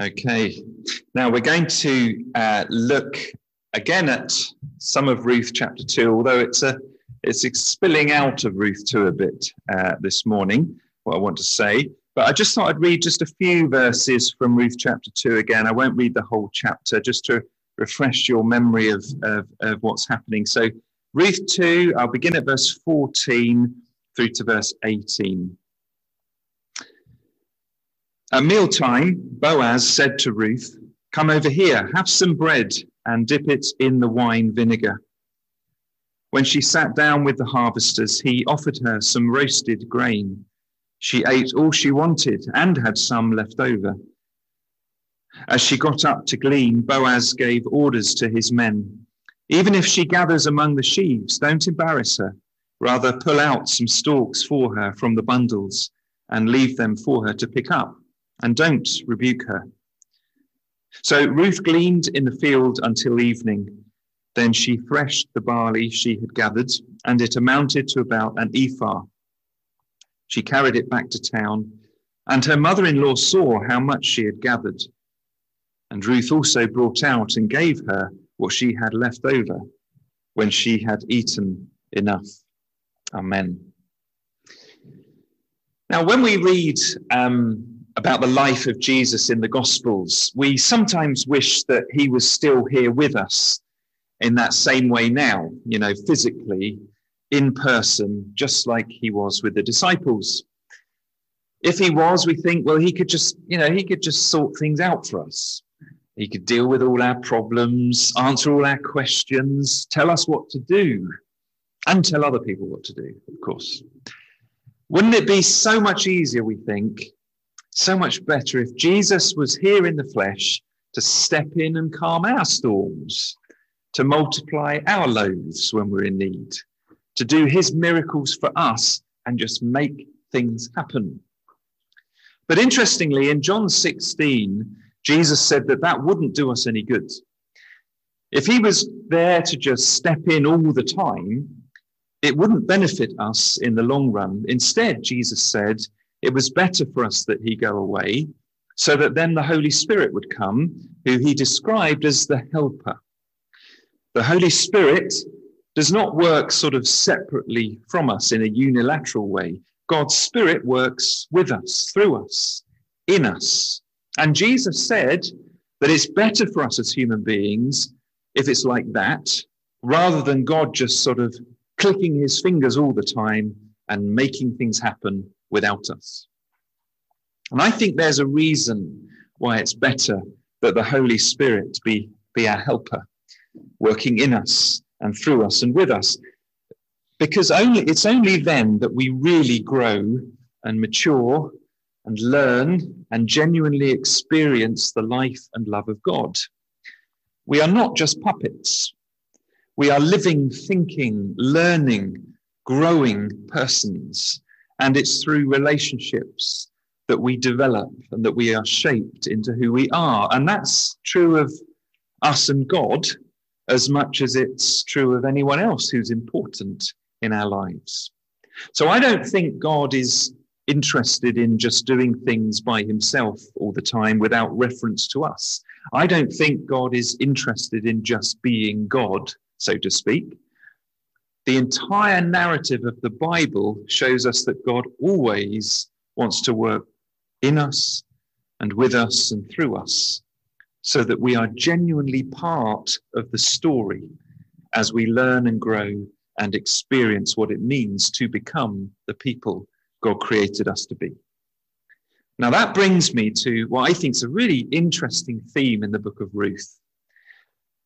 Okay, now we're going to uh, look again at some of Ruth chapter two, although it's a it's spilling out of Ruth two a bit uh, this morning. What I want to say, but I just thought I'd read just a few verses from Ruth chapter two again. I won't read the whole chapter, just to refresh your memory of of, of what's happening. So Ruth two, I'll begin at verse fourteen through to verse eighteen. At mealtime, Boaz said to Ruth, Come over here, have some bread and dip it in the wine vinegar. When she sat down with the harvesters, he offered her some roasted grain. She ate all she wanted and had some left over. As she got up to glean, Boaz gave orders to his men. Even if she gathers among the sheaves, don't embarrass her. Rather, pull out some stalks for her from the bundles and leave them for her to pick up and don't rebuke her. So Ruth gleaned in the field until evening. Then she threshed the barley she had gathered, and it amounted to about an ephah. She carried it back to town, and her mother in law saw how much she had gathered. And Ruth also brought out and gave her what she had left over when she had eaten enough. Amen. Now, when we read um, about the life of Jesus in the Gospels, we sometimes wish that he was still here with us in that same way now, you know, physically, in person, just like he was with the disciples. If he was, we think, well, he could just, you know, he could just sort things out for us. He could deal with all our problems, answer all our questions, tell us what to do, and tell other people what to do, of course. Wouldn't it be so much easier, we think, so much better if Jesus was here in the flesh to step in and calm our storms, to multiply our loaves when we're in need, to do his miracles for us and just make things happen. But interestingly, in John 16, Jesus said that that wouldn't do us any good. If he was there to just step in all the time, it wouldn't benefit us in the long run. Instead, Jesus said, it was better for us that he go away so that then the Holy Spirit would come, who he described as the helper. The Holy Spirit does not work sort of separately from us in a unilateral way. God's Spirit works with us, through us, in us. And Jesus said that it's better for us as human beings if it's like that, rather than God just sort of clicking his fingers all the time and making things happen without us. And I think there's a reason why it's better that the Holy Spirit be, be our helper, working in us and through us and with us. Because only it's only then that we really grow and mature and learn and genuinely experience the life and love of God. We are not just puppets. We are living, thinking, learning, growing persons and it's through relationships that we develop and that we are shaped into who we are. And that's true of us and God as much as it's true of anyone else who's important in our lives. So I don't think God is interested in just doing things by himself all the time without reference to us. I don't think God is interested in just being God, so to speak. The entire narrative of the Bible shows us that God always wants to work in us and with us and through us so that we are genuinely part of the story as we learn and grow and experience what it means to become the people God created us to be. Now, that brings me to what I think is a really interesting theme in the book of Ruth.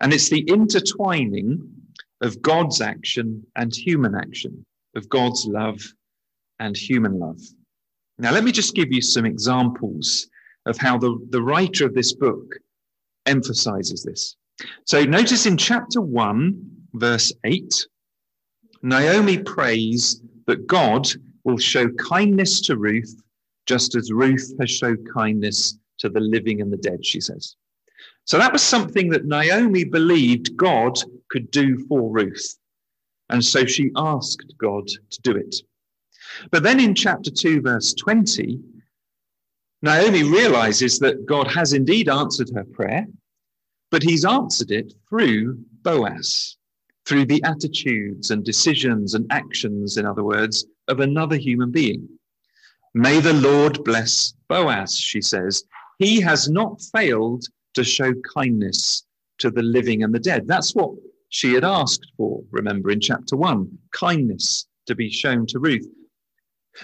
And it's the intertwining of God's action and human action, of God's love and human love. Now, let me just give you some examples of how the, the writer of this book emphasizes this. So, notice in chapter 1, verse 8, Naomi prays that God will show kindness to Ruth, just as Ruth has showed kindness to the living and the dead, she says. So that was something that Naomi believed God could do for Ruth. And so she asked God to do it. But then in chapter 2, verse 20, Naomi realizes that God has indeed answered her prayer, but he's answered it through Boaz, through the attitudes and decisions and actions, in other words, of another human being. May the Lord bless Boaz, she says. He has not failed to show kindness to the living and the dead. That's what she had asked for, remember, in chapter one kindness to be shown to Ruth.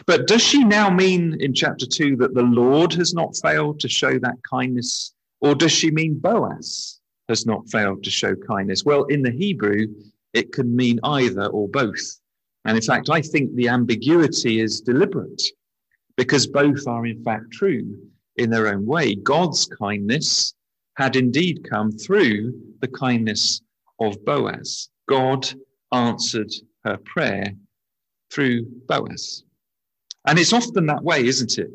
But does she now mean in chapter two that the Lord has not failed to show that kindness? Or does she mean Boaz has not failed to show kindness? Well, in the Hebrew, it can mean either or both. And in fact, I think the ambiguity is deliberate because both are in fact true in their own way. God's kindness had indeed come through the kindness of Boaz. God answered her prayer through Boaz. And it's often that way, isn't it?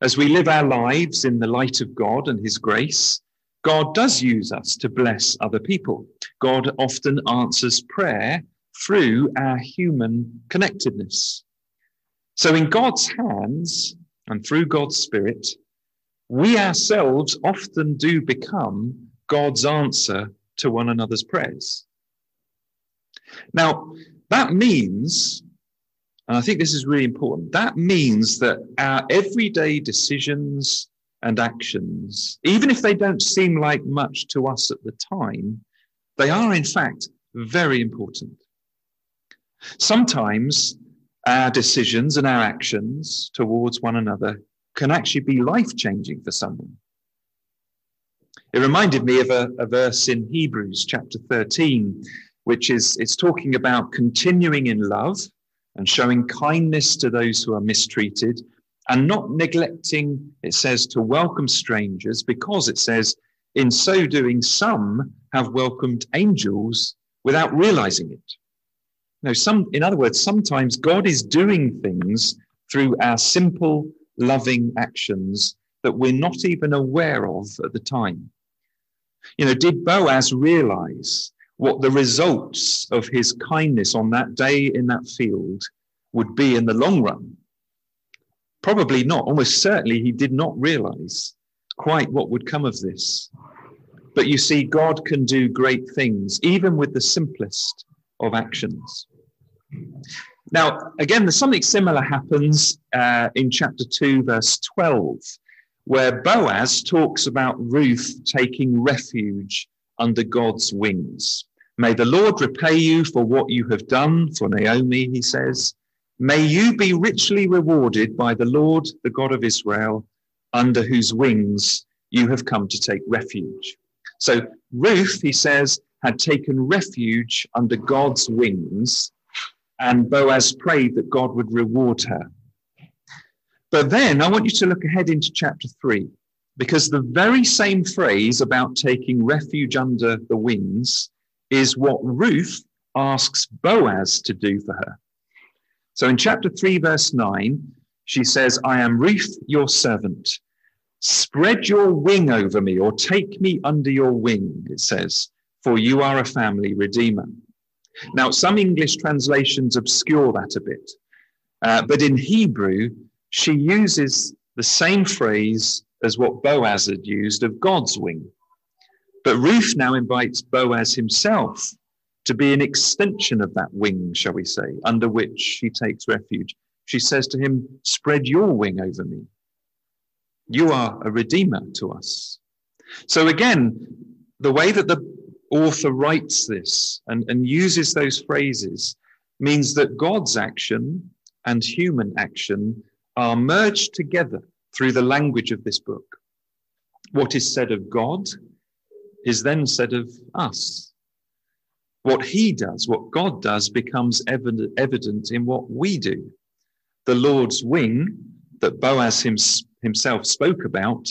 As we live our lives in the light of God and His grace, God does use us to bless other people. God often answers prayer through our human connectedness. So, in God's hands and through God's Spirit, we ourselves often do become God's answer to one another's prayers. Now, that means, and I think this is really important, that means that our everyday decisions and actions, even if they don't seem like much to us at the time, they are in fact very important. Sometimes our decisions and our actions towards one another can actually be life changing for someone. It reminded me of a, a, verse in Hebrews chapter 13, which is it's talking about continuing in love and showing kindness to those who are mistreated and not neglecting, it says, to welcome strangers, because it says, in so doing, some have welcomed angels without realizing it. No, some, in other words, sometimes God is doing things through our simple, loving actions that we're not even aware of at the time. You know, did Boaz realize what the results of his kindness on that day in that field would be in the long run? Probably not. Almost certainly, he did not realize quite what would come of this. But you see, God can do great things, even with the simplest of actions. Now, again, there's something similar happens uh, in chapter 2, verse 12, where Boaz talks about Ruth taking refuge under God's wings. May the Lord repay you for what you have done for Naomi, he says. May you be richly rewarded by the Lord, the God of Israel, under whose wings you have come to take refuge. So Ruth, he says, had taken refuge under God's wings, and Boaz prayed that God would reward her. But then I want you to look ahead into chapter three, because the very same phrase about taking refuge under the wings is what Ruth asks Boaz to do for her. So in chapter 3, verse 9, she says, I am Ruth, your servant. Spread your wing over me, or take me under your wing, it says, for you are a family redeemer. Now, some English translations obscure that a bit, uh, but in Hebrew, she uses the same phrase as what Boaz had used of God's wing. But Ruth now invites Boaz himself to be an extension of that wing, shall we say, under which she takes refuge. She says to him, Spread your wing over me. You are a redeemer to us. So again, the way that the author writes this and, and uses those phrases means that God's action and human action are merged together through the language of this book. What is said of God is then said of us. What he does, what God does, becomes evident, in what we do. The Lord's wing that Boaz himself spoke about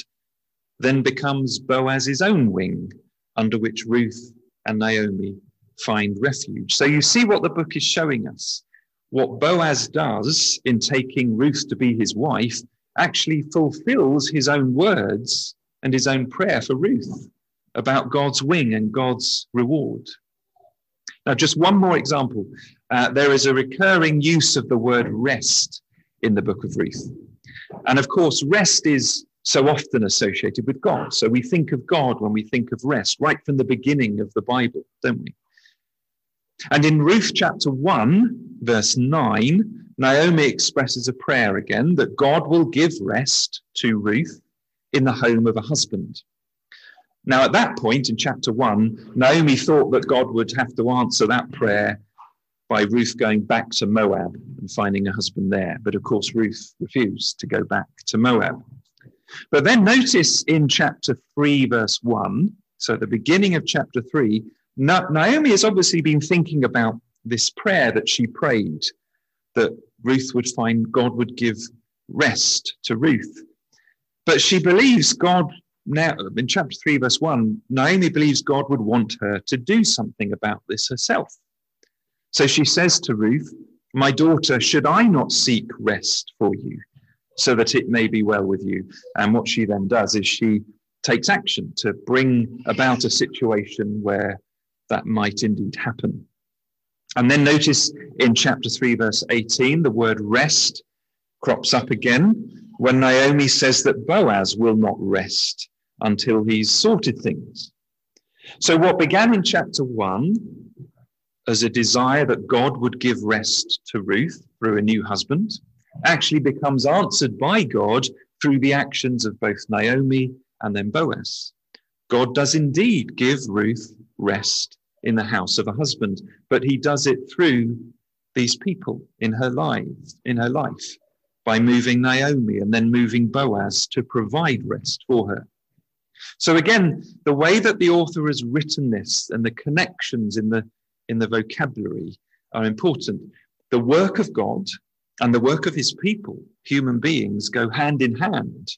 then becomes Boaz's own wing, under which Ruth and Naomi find refuge. So you see what the book is showing us. What Boaz does in taking Ruth to be his wife actually fulfills his own words and his own prayer for Ruth about God's wing and God's reward. Now, just one more example. Uh, there is a recurring use of the word rest in the book of Ruth. And of course, rest is so often associated with God. So we think of God when we think of rest, right from the beginning of the Bible, don't we? And in Ruth chapter 1, verse 9, Naomi expresses a prayer again that God will give rest to Ruth in the home of a husband. Now, at that point in chapter 1, Naomi thought that God would have to answer that prayer by Ruth going back to Moab and finding a husband there. But of course, Ruth refused to go back to Moab. But then notice in chapter 3, verse 1, so at the beginning of chapter 3, Naomi has obviously been thinking about this prayer that she prayed that Ruth would find God would give rest to Ruth. But she believes God now, in chapter 3, verse 1, Naomi believes God would want her to do something about this herself. So she says to Ruth, My daughter, should I not seek rest for you so that it may be well with you? And what she then does is she takes action to bring about a situation where that might indeed happen. And then notice in chapter 3, verse 18, the word rest crops up again when Naomi says that Boaz will not rest until he's sorted things. So, what began in chapter 1 as a desire that God would give rest to Ruth through a new husband actually becomes answered by God through the actions of both Naomi and then Boaz. God does indeed give Ruth rest in the house of a husband, but he does it through these people in her life, in her life, by moving Naomi and then moving Boaz to provide rest for her. So again, the way that the author has written this and the connections in the in the vocabulary are important. The work of God and the work of his people, human beings, go hand in hand.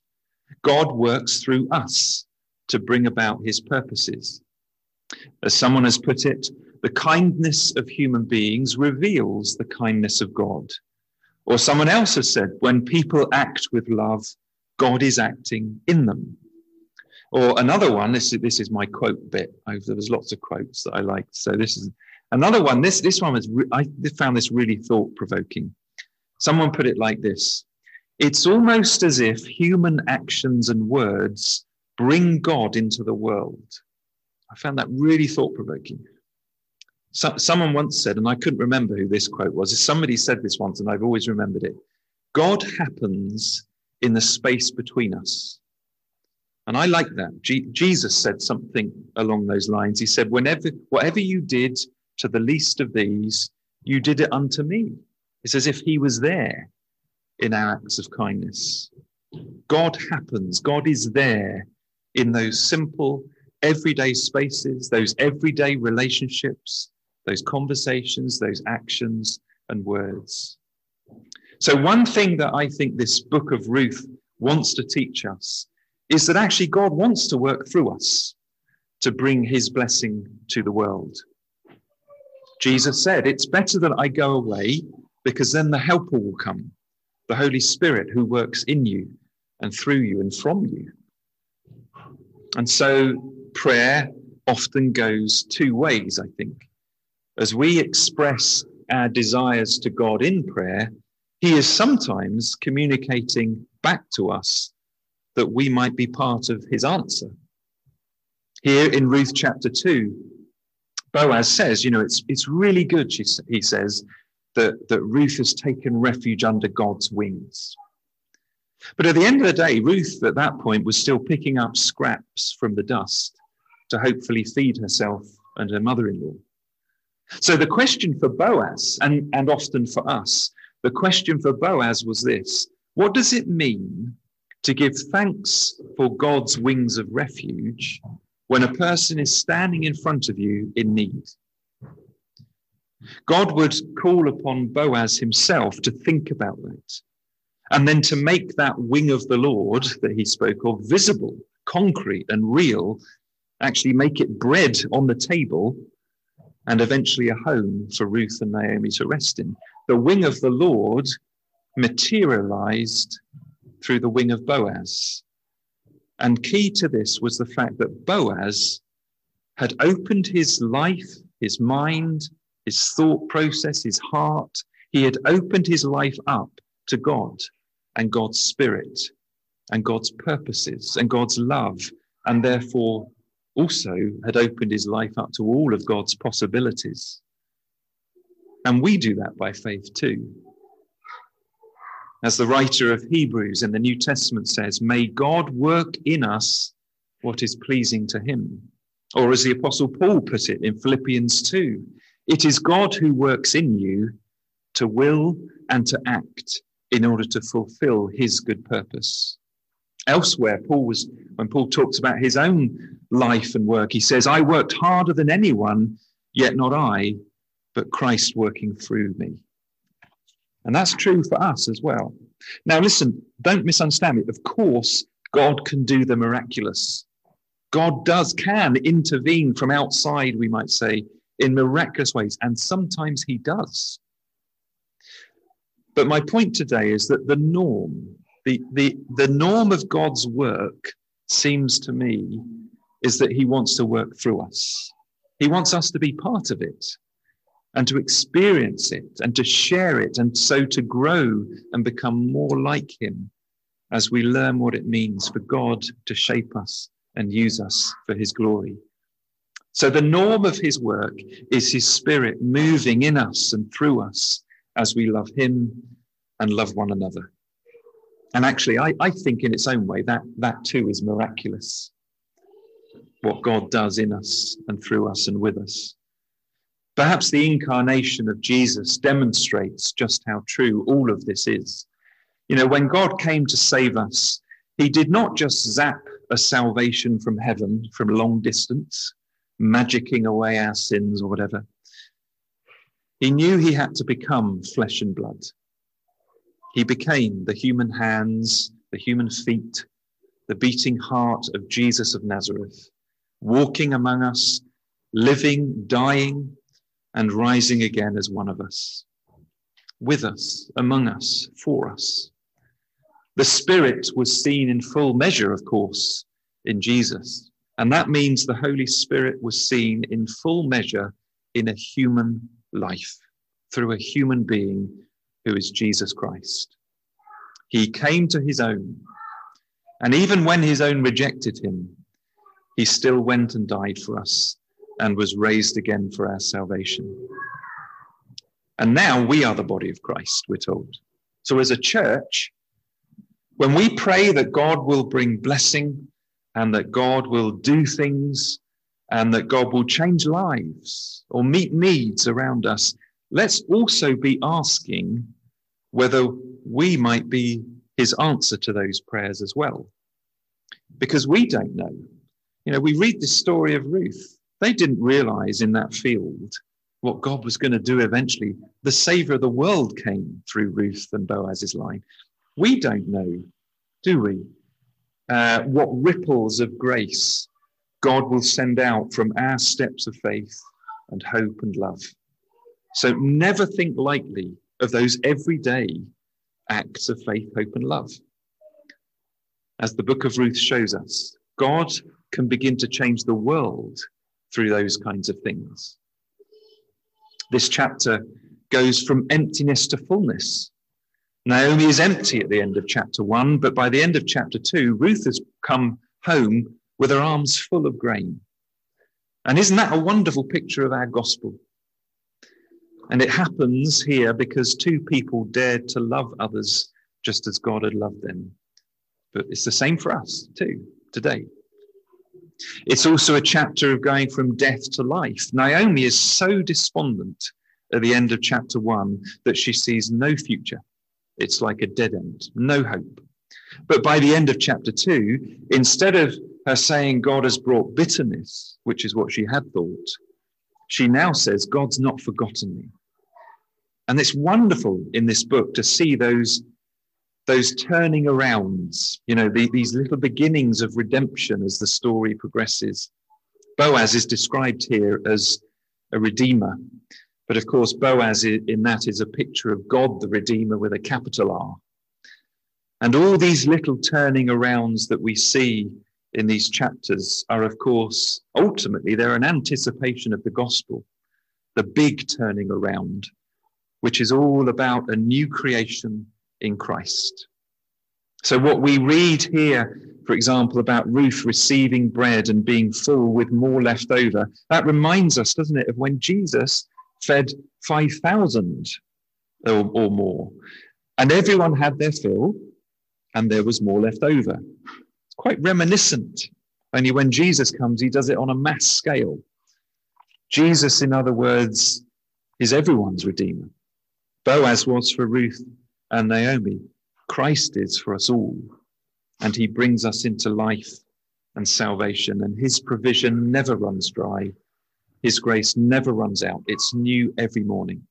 God works through us to bring about his purposes. As someone has put it, the kindness of human beings reveals the kindness of God. Or someone else has said, when people act with love, God is acting in them. Or another one, this is, this is my quote bit. I've, there was lots of quotes that I liked. So this is another one. This, this one was, re- I found this really thought provoking. Someone put it like this It's almost as if human actions and words bring God into the world. I found that really thought provoking. So, someone once said, and I couldn't remember who this quote was, somebody said this once, and I've always remembered it God happens in the space between us. And I like that. G- Jesus said something along those lines. He said, Whenever, whatever you did to the least of these, you did it unto me. It's as if he was there in our acts of kindness. God happens, God is there in those simple everyday spaces, those everyday relationships, those conversations, those actions and words. So, one thing that I think this book of Ruth wants to teach us is that actually God wants to work through us to bring his blessing to the world. Jesus said, It's better that I go away because then the helper will come, the Holy Spirit who works in you and through you and from you. And so prayer often goes two ways, I think. As we express our desires to God in prayer, He is sometimes communicating back to us that we might be part of His answer. Here in Ruth chapter 2, Boaz says, you know, it's, it's really good, she, he says, that, that Ruth has taken refuge under God's wings. But at the end of the day, Ruth at that point was still picking up scraps from the dust to hopefully feed herself and her mother in law. So the question for Boaz, and, and often for us, the question for Boaz was this What does it mean to give thanks for God's wings of refuge when a person is standing in front of you in need? God would call upon Boaz himself to think about that and then to make that wing of the Lord that he spoke of visible, concrete, and real actually make it bread on the table and eventually a home for Ruth and Naomi to rest in. The wing of the Lord materialized through the wing of Boaz. And key to this was the fact that Boaz had opened his life, his mind, his thought process, his heart. He had opened his life up to God and God's Spirit and God's purposes and God's love, and therefore also had opened his life up to all of God's possibilities. And we do that by faith too. As the writer of Hebrews in the New Testament says, may God work in us what is pleasing to him. Or as the Apostle Paul put it in Philippians 2, it is God who works in you to will and to act in order to fulfill his good purpose. Elsewhere, Paul was, when Paul talks about his own life and work, he says, I worked harder than anyone, yet not I, but Christ working through me. And that's true for us as well. Now, listen, don't misunderstand me. Of course, God can do the miraculous. God does, can intervene from outside, we might say, in miraculous ways. And sometimes he does. But my point today is that the norm, the, the, the norm of God's work seems to me is that he wants to work through us. He wants us to be part of it and to experience it and to share it and so to grow and become more like him as we learn what it means for God to shape us and use us for his glory. So the norm of his work is his spirit moving in us and through us as we love him and love one another. And actually, I, I think in its own way that that too is miraculous. What God does in us and through us and with us. Perhaps the incarnation of Jesus demonstrates just how true all of this is. You know, when God came to save us, he did not just zap a salvation from heaven from long distance, magicking away our sins or whatever. He knew he had to become flesh and blood. He became the human hands, the human feet, the beating heart of Jesus of Nazareth, walking among us, living, dying, and rising again as one of us, with us, among us, for us. The Spirit was seen in full measure, of course, in Jesus. And that means the Holy Spirit was seen in full measure in a human life through a human being who is Jesus Christ. He came to his own. And even when his own rejected him, he still went and died for us and was raised again for our salvation. And now we are the body of Christ, we're told. So, as a church, when we pray that God will bring blessing and that God will do things and that God will change lives or meet needs around us, let's also be asking whether we might be his answer to those prayers as well. Because we don't know. You know, we read the story of Ruth. They didn't realize in that field what God was going to do eventually. The savior of the world came through Ruth and Boaz's line. We don't know, do we, uh, what ripples of grace God will send out from our steps of faith and hope and love. So never think lightly of those everyday acts of faith, hope, and love. As the book of Ruth shows us, God can begin to change the world through those kinds of things. This chapter goes from emptiness to fullness. Naomi is empty at the end of chapter one, but by the end of chapter two, Ruth has come home with her arms full of grain. And isn't that a wonderful picture of our gospel? And it happens here because two people dared to love others just as God had loved them. But it's the same for us too, today. It's also a chapter of going from death to life. Naomi is so despondent at the end of chapter one that she sees no future. It's like a dead end, no hope. But by the end of chapter two, instead of her saying God has brought bitterness, which is what she had thought, she now says, God's not forgotten me. And it's wonderful in this book to see those those turning arounds, you know, the, these little beginnings of redemption as the story progresses. Boaz is described here as a redeemer. But of course, Boaz in that is a picture of God, the Redeemer, with a capital R. And all these little turning arounds that we see in these chapters are, of course, ultimately, they're an anticipation of the gospel, the big turning around, which is all about a new creation in Christ. So, what we read here, for example, about Ruth receiving bread and being full with more left over, that reminds us, doesn't it, of when Jesus fed 5,000 or, or more. And everyone had their fill, and there was more left over. It's quite reminiscent. Only when Jesus comes, he does it on a mass scale. Jesus, in other words, is everyone's redeemer. Boaz was for Ruth and Naomi. Christ is for us all. And he brings us into life and salvation, and his provision never runs dry. His grace never runs out. It's new every morning.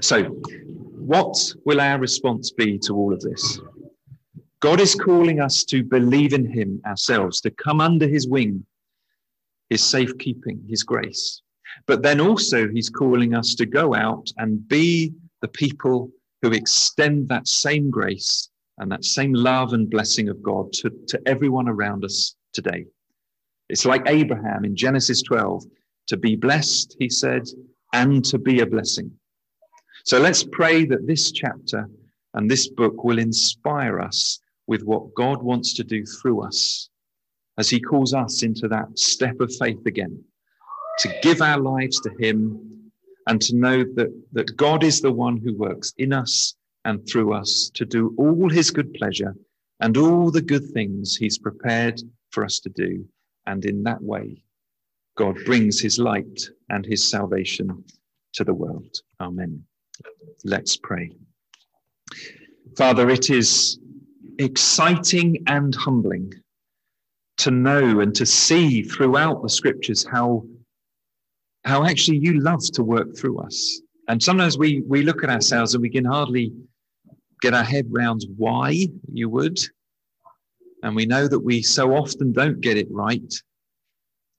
So, what will our response be to all of this? God is calling us to believe in him ourselves, to come under his wing, his safekeeping, his grace. But then also, he's calling us to go out and be the people who extend that same grace and that same love and blessing of God to, to everyone around us today. It's like Abraham in Genesis 12 to be blessed, he said, and to be a blessing. So let's pray that this chapter and this book will inspire us with what God wants to do through us as he calls us into that step of faith again, to give our lives to him and to know that, that God is the one who works in us and through us to do all his good pleasure and all the good things he's prepared for us to do. And in that way, God brings his light and his salvation to the world. Amen. Let's pray. Father, it is exciting and humbling to know and to see throughout the scriptures how, how actually you love to work through us. And sometimes we, we look at ourselves and we can hardly get our head round why you would. And we know that we so often don't get it right,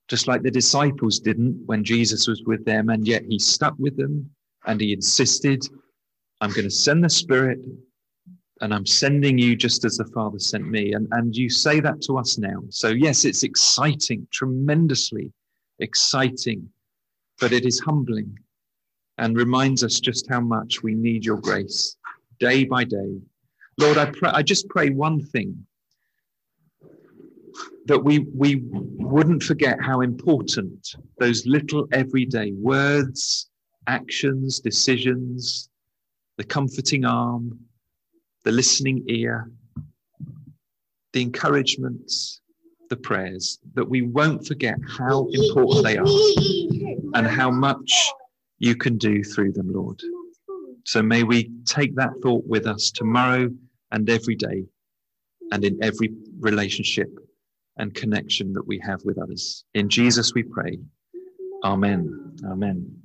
just like the disciples didn't when Jesus was with them, and yet he stuck with them and he insisted, I'm going to send the Spirit and I'm sending you just as the Father sent me. And, and you say that to us now. So, yes, it's exciting, tremendously exciting, but it is humbling and reminds us just how much we need your grace day by day. Lord, I, pray, I just pray one thing that we, we wouldn't forget how important those little everyday words, actions, decisions, the comforting arm, the listening ear, the encouragements, the prayers, that we won't forget how important they are and how much you can do through them, Lord. So may we take that thought with us tomorrow and every day and in every relationship and connection that we have with others. In Jesus we pray. Amen. Amen.